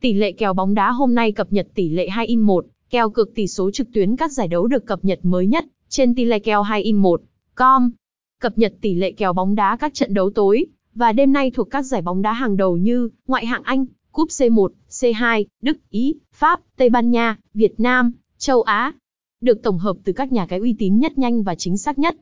Tỷ lệ kèo bóng đá hôm nay cập nhật tỷ lệ 2 in 1, kèo cược tỷ số trực tuyến các giải đấu được cập nhật mới nhất trên tỷ lệ kèo 2 in 1. Com. Cập nhật tỷ lệ kèo bóng đá các trận đấu tối và đêm nay thuộc các giải bóng đá hàng đầu như ngoại hạng Anh, cúp C1, C2, Đức, Ý, Pháp, Tây Ban Nha, Việt Nam, châu Á. Được tổng hợp từ các nhà cái uy tín nhất nhanh và chính xác nhất.